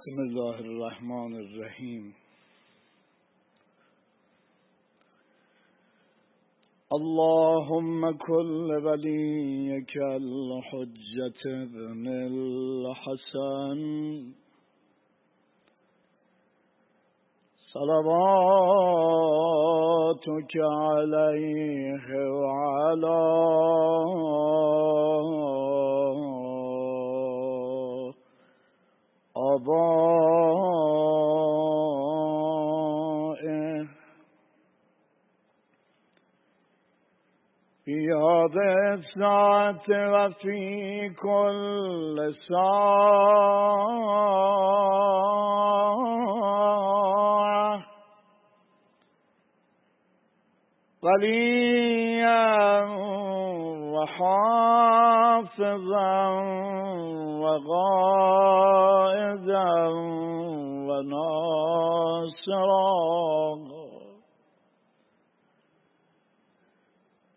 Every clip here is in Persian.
بسم الله الرحمن الرحیم اللهم كل وليك الحجة ابن الحسن. صلواتك عليه وعلى آبائه في هذه الساعة وفي كل ساعة. وليا حافظا وغائدا وناصرا.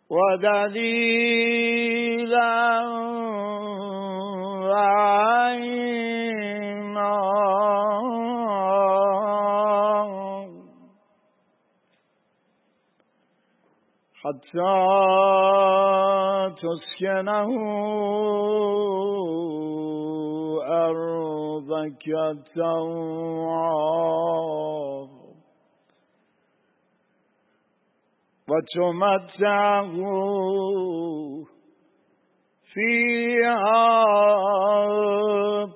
ودليلا وعين حتى تسكنه أرضك توعا وتمتعه فيها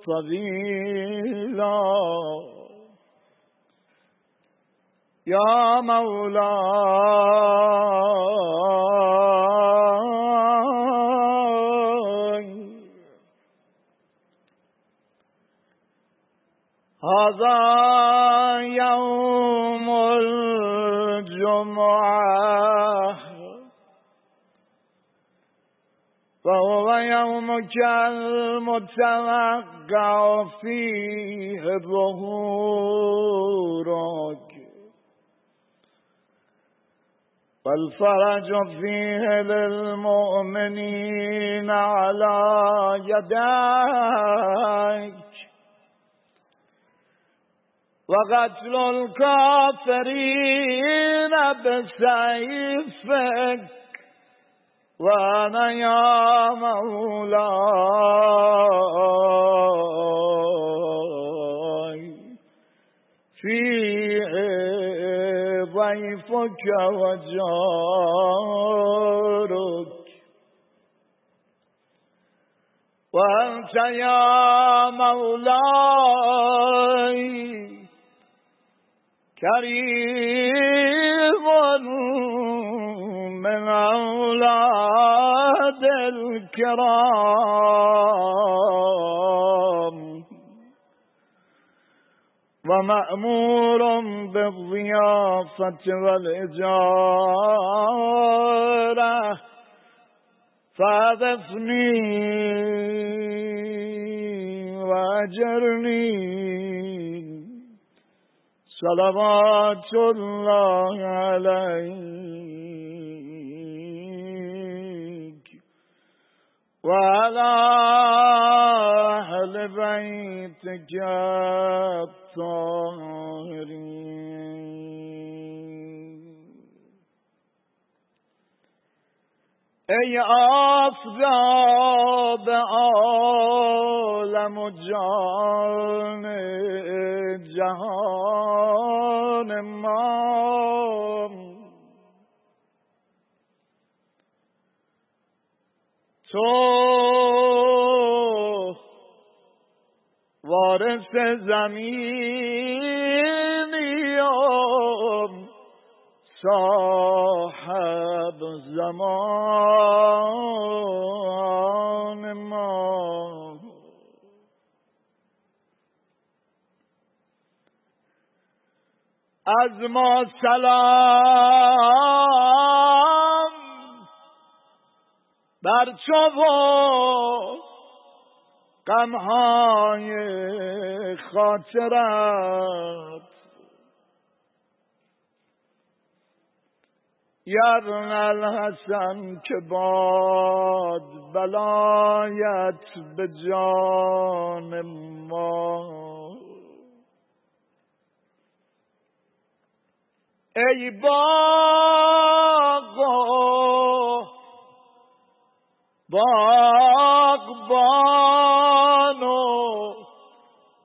طويلا. يا مولاي هذا يوم الجمعة. فهو يومك المتوقع فيه ظهورك. والفرج فيه للمؤمنين على يديك. وقتل الكافرين بسيفك. وأنا يا مولاي. ضيفك وجارك وأنت يا مولاي كريم من أولاد الكرام ومأمور بالضيافة والإجارة. فاغثني وأجرني. صلوات الله عليك. وعلى أهل بيتك ای آفتاب عالم و جان جهان ما. تو وارث زمینیم صاحب زمان ما. از ما سلام. بر چو غمهای خاطرت یرن الحسن که باد بلایت به جان ما. ای باغ باغبان و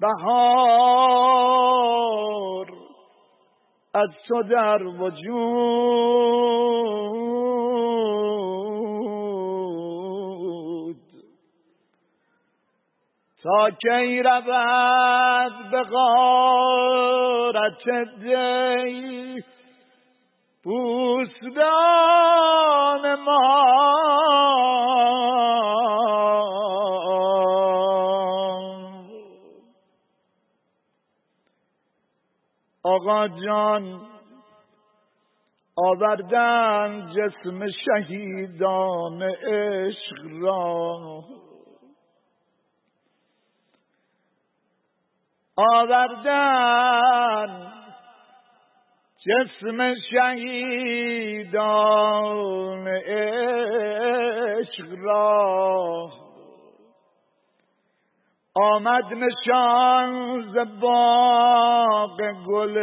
بهار از تو در وجود تا کی رود به غارت دی پوستان ما. آقا جان آوردن جسم شهیدان عشق را. آوردن جسم شهیدان عشق را آمد نشان ز باغ گل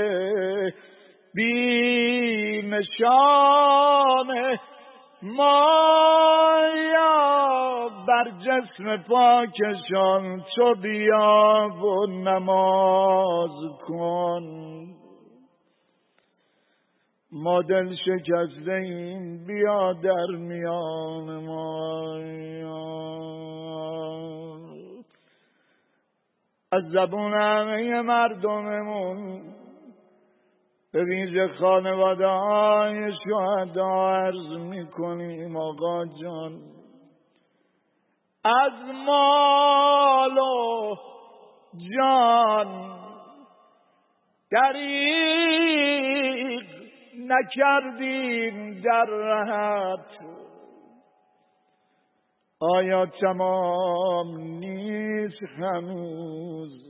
بی نشان مایا بر جسم پاکشان تو بیا و نماز کن. ما دل شکسته بیا در میان ما از زبون همه مردممون به ویژه خانواده های شهدا عرض می‌کنیم آقا جان. از مال و جان دریق نکردیم در رهت آیا تمام نیست هنوز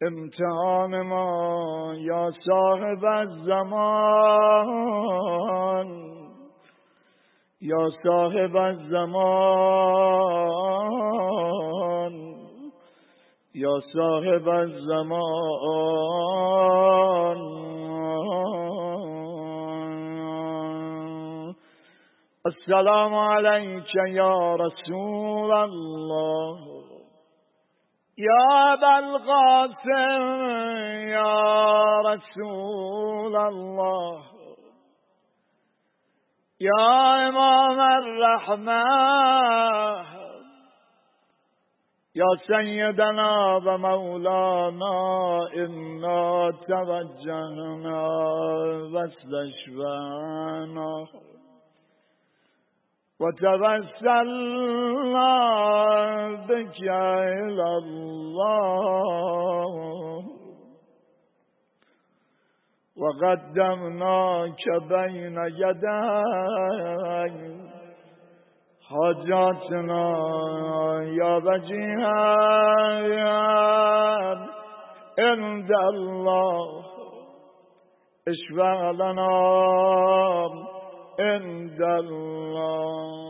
امتحان ما یا صاحب الزمان یا صاحب الزمان یا صاحب الزمان السلام عليك يا رسول الله. يا أبا القاسم يا رسول الله. يا إمام الرحمة يا سيدنا ومولانا إنا توجهنا واستشفعنا وتوسلنا بك إلى الله. وقدمناك بين يدي حاجاتنا يا وجيها عند الله اشفع لنا. عند الله.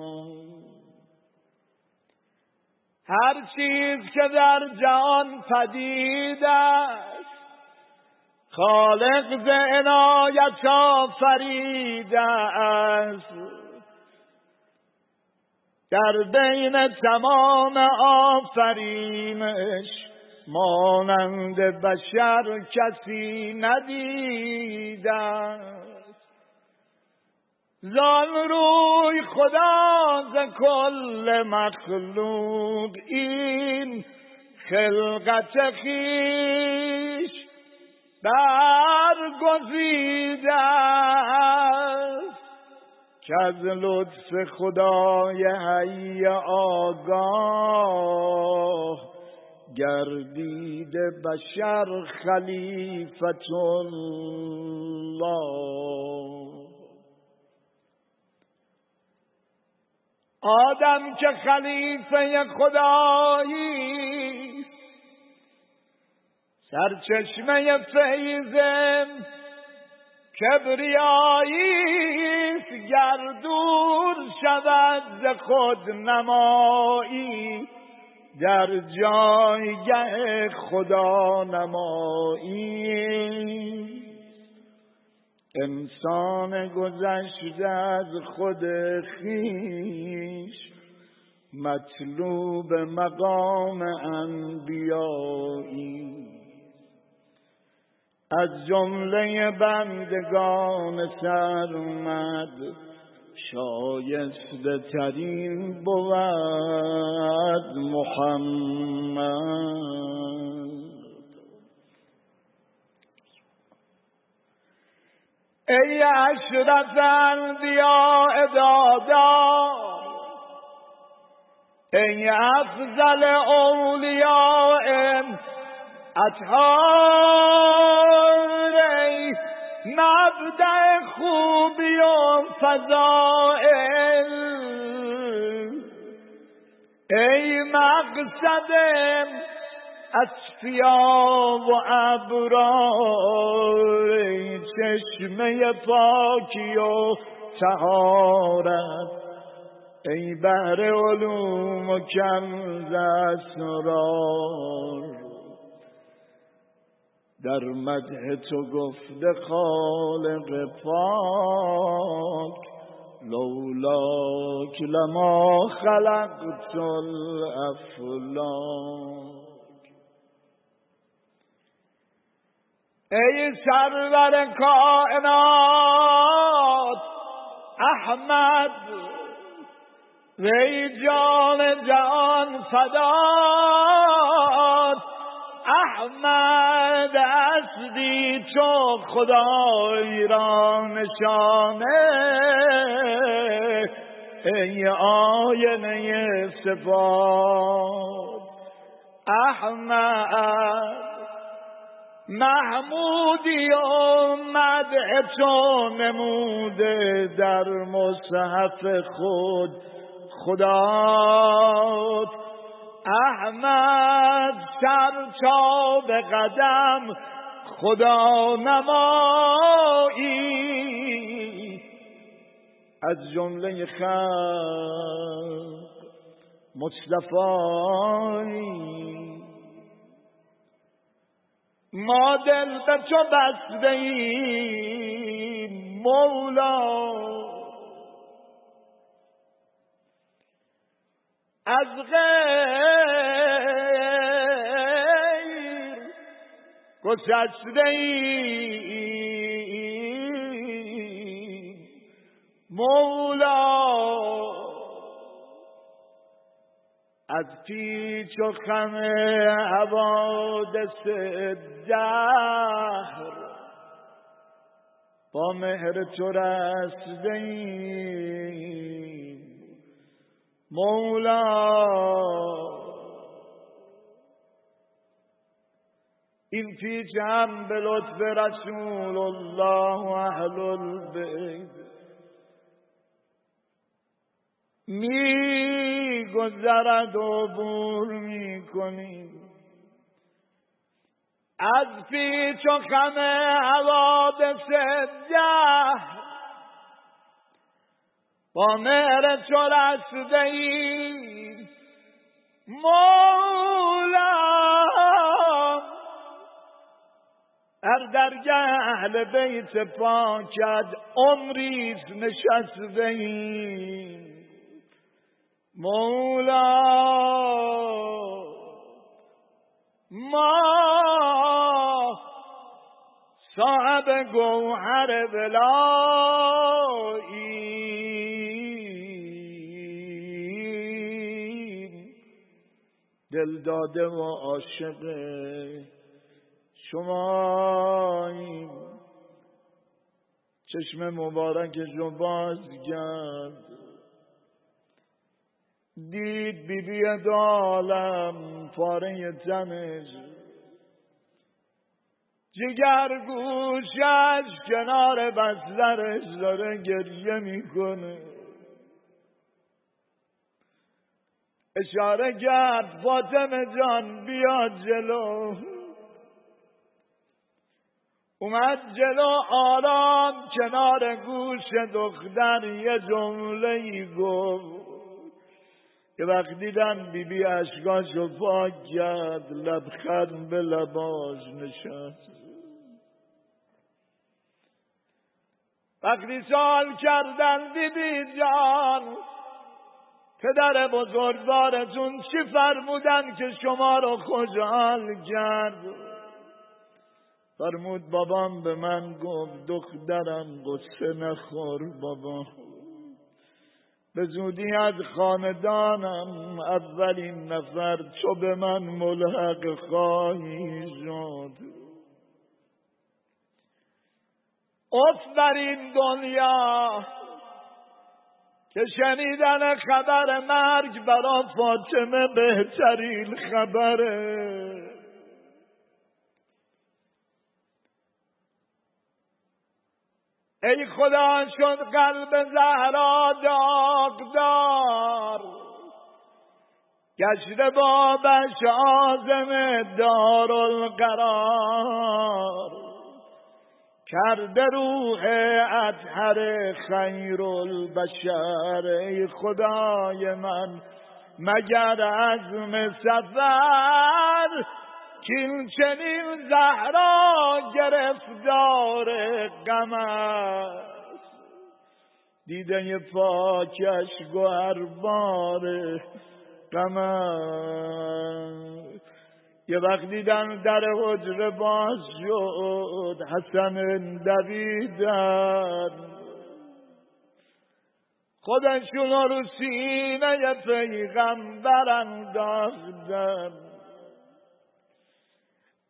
هر چیز که در جان پدید است خالق ز عنایت آفریده است. در بین تمام آفرینش مانند بشر کسی ندیده. زان روی خدا ز کل مخلوق این خلقت خیش برگزیده است که از لطف خدای حی آگاه گردید بشر خلیفت الله. آدم که خلیفه خدایی. سرچشمه فیضم کبریایی گردور شود ز خود نمایی. در جایگه خدا نمایی. انسان گذشته از خود خیش مطلوب مقام انبیایی. از جمله بندگان سرمد شایسته ترین بود محمد. ای اشرف انبیاء دادا ای افضل اولیاء اطهار ای مبدع خوبی و فضائل ای مقصد اصفیا و ابرار چشمه پاکی و تهارت ای بحر علوم و کنز اسرار در مده تو گفته خالق پاک لولاک لما خلقت الافلاک. ای سرور کائنات احمد وی جان جان فدات احمد اصدی چو خدای را نشانه ای آینه صفات احمد محمودی و مدح تو نموده در مصحف خود. خدا احمد سر به قدم خدا نمایی. از جمله خلق مصطفی. ما دل به تو بسته ایم مولا. از غیر گسسته ایم مولا. از پیچ و خم حوادث دهر با مهر تو مولا این پیچ هم به لطف رسول الله و اهل البیت. می گذرد و بور می کنی از پیچ و خم حوادث ده با مهر تو رسده مولا. در درگه اهل بیت پاکت عمریز نشسته ای مولا ما صاحب گوهر بلاییم دل داده و عاشق شماییم چشم مبارک جو باز گرد دید بی بی دالم پاره تنش جگر گوشش کنار بسترش داره گریه می‌کنه. اشاره کرد فاطمه جان بیاد جلو. اومد جلو آرام کنار گوش دختر یه جمله ای گفت. که وقت دیدن بی بی اشکاش رو پاک کرد لبخند به لباش نشست. وقتی سال کردن بیبی جان پدر بزرگوارتون چی فرمودن که شما رو خوشحال کرد؟ فرمود بابام به من گفت دخترم قصه نخور بابا. به زودی از خاندانم اولین نفر چو به من ملحق خواهی شد. اف بر این دنیا که شنیدن خبر مرگ برا فاطمه بهترین خبره. ای خدا شد قلب زهرا داغدار گشت بابش آزم دارالقرار. کرده روح اطهر خیر البشر ای خدای من مگر عزم سفر کین چنین زهرا گرفتار غم است. دیده پاکش گوهربار غم یه وقت دیدن در حجر باز شد حسن دویدن خودشون رو سینه پیغمبر انداختن.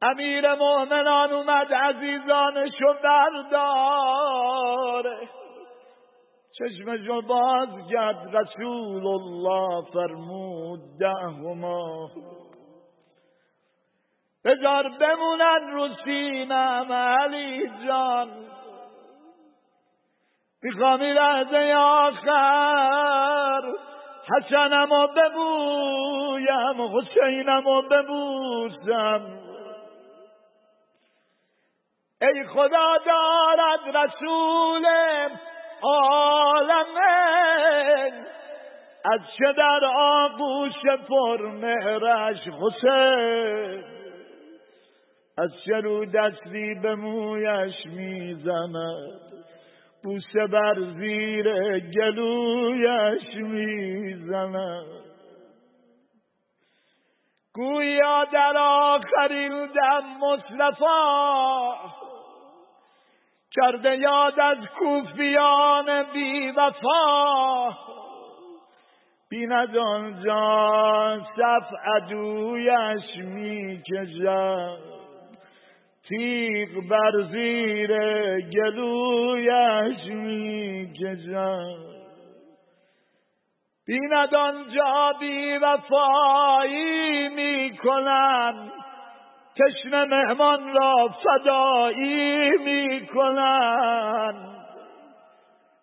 امیر مؤمنان اومد عزیزانشو برداره. چشمشو باز کرد رسول الله فرمود دهما. بذار بمونن رو سینم علی جان. می‌خوام لحظه آخر حسنم و ببویم حسینم و ببوسم. ای خدا دارد رسول عالم. از چه در آغوش پر مهرش حسین؟ از چه رو دستی به مویش می‌زند؟ بوسه بر زیر گلویش می‌زند. گویا در آخرین دم مصطفی کرده یاد از کوفیان بی وفا بیند آنجا صف عدویش می کشد تیغ بر زیر گلویش می کشد بیند آنجا بی وفایی می کنند تشن مهمان را فدایی می کنند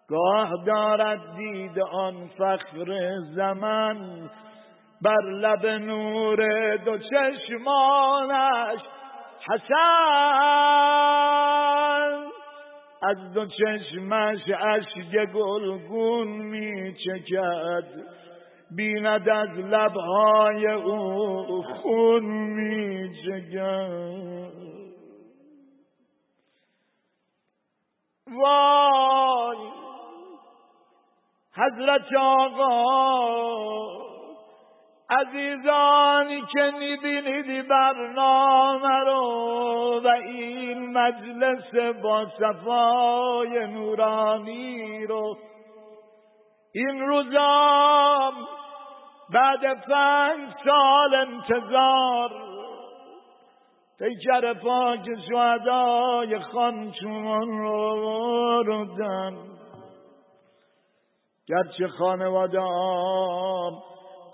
گاه دارد دید آن فخر زمن بر لب نور دو چشمانش حسن. از دو چشمش اشک گلگون می چکد بیند از لبهای او خون می وای حضرت آقا عزیزانی که می‌بینید برنامه رو و این مجلس با صفای نورانی رو این روزام بعد پنج سال انتظار پیکر پاک شهدای خانچون رو رودن گرچه خانواده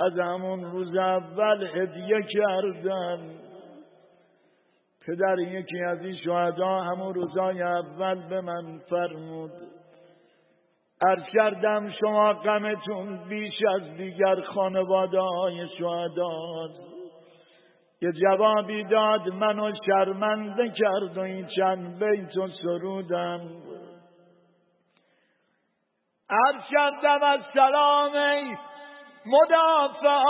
از همون روز اول هدیه کردن پدر یکی از این شهدا همون روزای اول به من فرمود. عرض کردم شما غمتون بیش از دیگر خانواده های شهداست یه جوابی داد منو شرمنده کرد و این چند بیت و سرودم. عرض کردم از سلام ای مدافع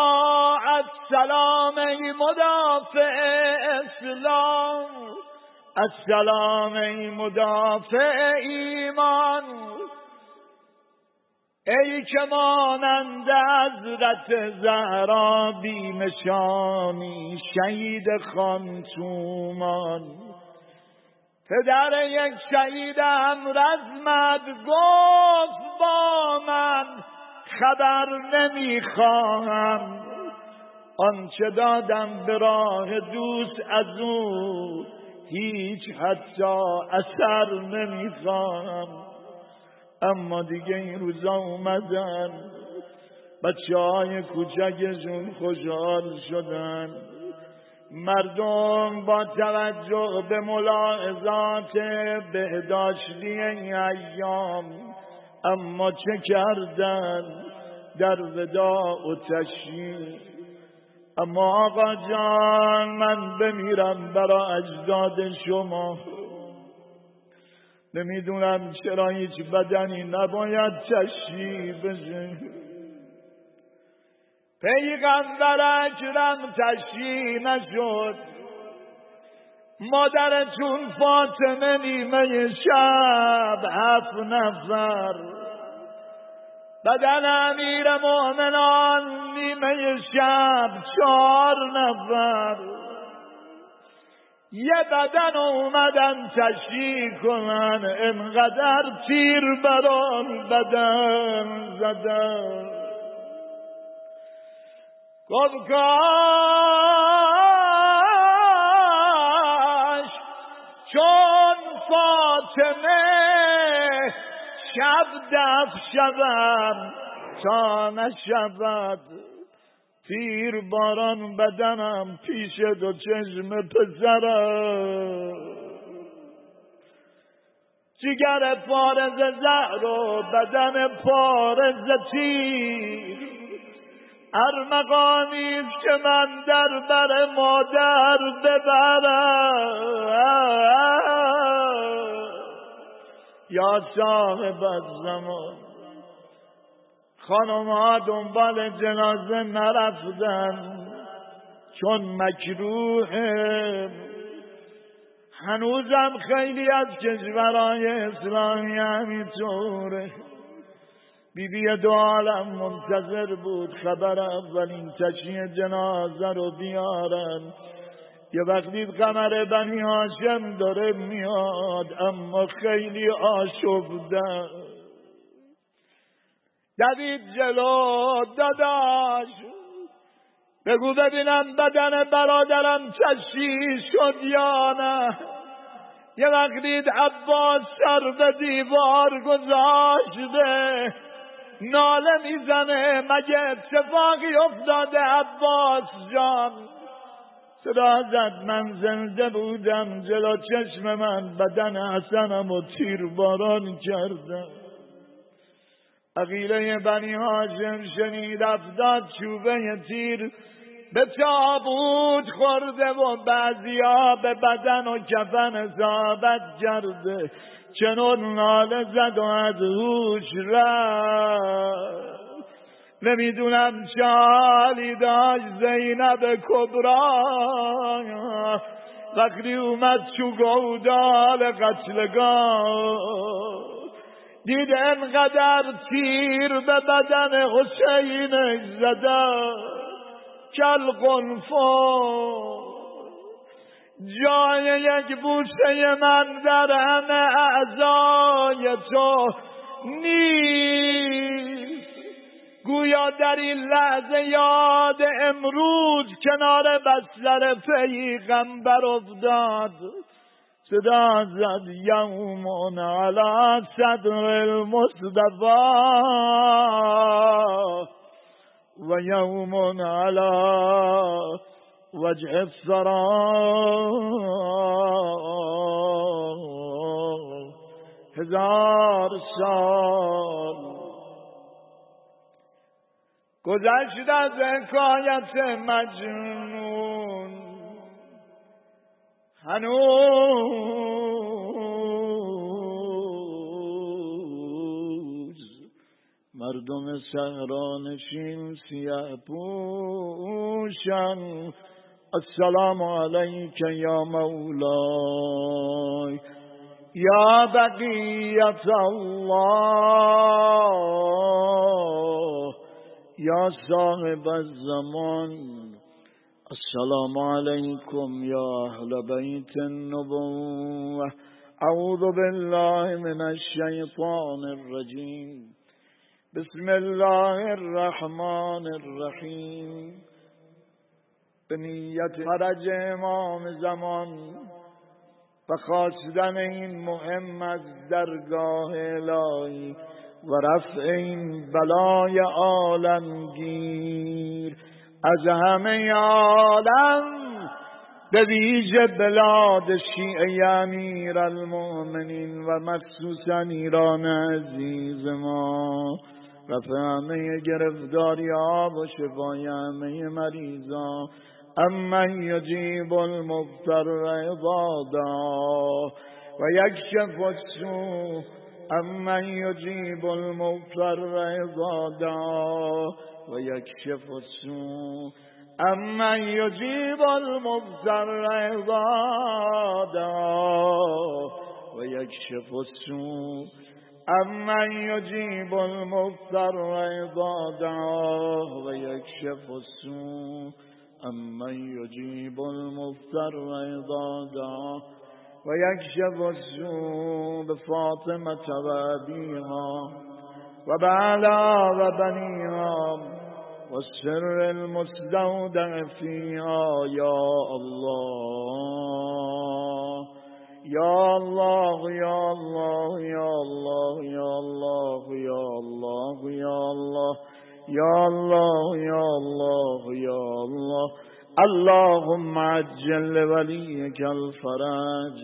از سلام مدافع اسلام. از سلام مدافع ایمان. ای که مانند حضرت زهرا بیمشانی شهید خانتومان. پدر یک شهید هم رزمت گفت با من خبر نمی‌خواهم. آنچه دادم به راه دوست از او هیچ حتی اثر نمی‌خواهم. اما دیگه این روزا اومدن. بچه های کوچکشون خوشحال شدن. مردم با توجه به ملاحظات بهداشتی این ایام اما چه کردن؟ در وداع و تشییع. اما آقا جان من بمیرم برا اجداد شما. نمی‌دونم چرا هیچ بدنی نباید تشریف بشه پیغمبر اکرم تشریف نشد. مادرتون فاطمه نیمه شب هفت نفر. بدن امیر مؤمنان نیمه شب چهار نفر. یه بدن اومدن تشریح کنن انقدر تیر بران بدن زدن. گفت کاش چون فاطمه شب دف شوم تا نشود. تیر باران بدنم پیش دو چشم پسرم. جگر پارز زهر و بدن پارز تیر. ارمغانیست که من در بر مادر ببرم. یا صاحب زمان خانم ها دنبال جنازه نرفتن. چون مکروه هنوزم خیلی از کشورهای اسلامی همینطوره بیبی دو عالم منتظر بود خبر اولین تشییع جنازه رو بیارن. یه وقتی قمر بنی هاشم داره میاد اما خیلی آشفته. دوید جلو داداش. بگو ببینم بدن برادرم چشی شد یا نه. یه وقتی عباس سر به دیوار گذاشته. ناله می‌زنه مگه اتفاقی افتاده عباس جان؟ صدا زد من زنده بودم جلو چشم من بدن حسنم و تیر باران کردم عقیله بنی هاشم شنید افتاد چوبه تیر. به تابوت خورده و بعضیا به بدن و کفن اصابت کرده. چنون ناله زد و از هوش نمی‌دونم چالی داشت زینب کبرا وقتی اومد چو گودال قتلگاه. دید انقدر تیر به بدن حسین زده کل قنفو جای یک بوسه من در همه اعضای تو نیست. گویا در این لحظه یاد امروز کنار بستر پیغمبر افتاد. صدا زد یومون علا صدر المصطفى و یومون علا وجه الثرا هزار سال. گذشت از حکایت مجنون. هنوز مردم سهرانشین سیه پوشن. السلام علیک یا مولای یا بقیت الله. یا صاحب الزمان. السلام علیکم یا اهل بیت النبوه اعوذ بالله من الشیطان الرجیم بسم الله الرحمن الرحیم به نیت فرج امام زمان خواستن این مهم از درگاه الهی و رفع این بلای عالمگیر. از همه عالم به ویژه بلاد شیعه امیر المؤمنین و مخصوصا ایران عزیز ما. رفع همه گرفتاری ها و شفای همه مریضان اما یجیب المفتر عبادا. و یکشف السوء اما یجیب المفتر عبادا. و یکشف السوء اما یجیب المبزر ازادا و یک شف و یکشف السوء اما یجیب و یک شف و یکشف السوء اما یجیب و یک شف و سو به فاطمه و وبعلا وبنيها والسر المستودع فيها يا الله. يا الله يا الله يا الله يا الله يا الله يا الله. يا الله يا الله يا الله. اللهم عجل لوليك الفرج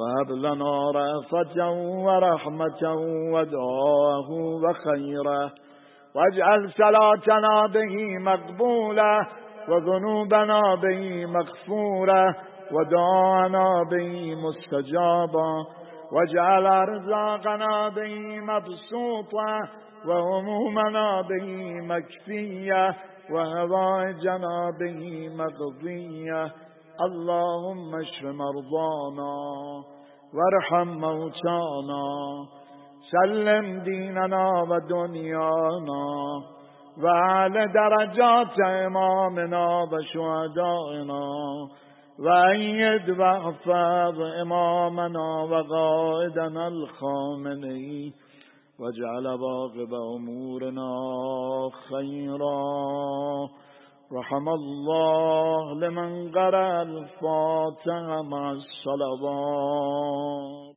وهب لنا رأفة ورحمة ودعاه وخيره واجعل صلاتنا به مقبولة وذنوبنا به مغفورة ودعانا به مستجابا. واجعل أرزاقنا به مبسوطة وهمومنا به مكفية وهوائجنا به مقضية. اللهم اشف مرضانا وارحم موتانا سلم ديننا ودنيانا وعلى درجات إمامنا وشهدائنا وأيد واحفظ إمامنا وقائدنا الخامنئي واجعل باقب أمورنا خيرا رحم الله لمن قرأ الفاتحة مع الصلوات.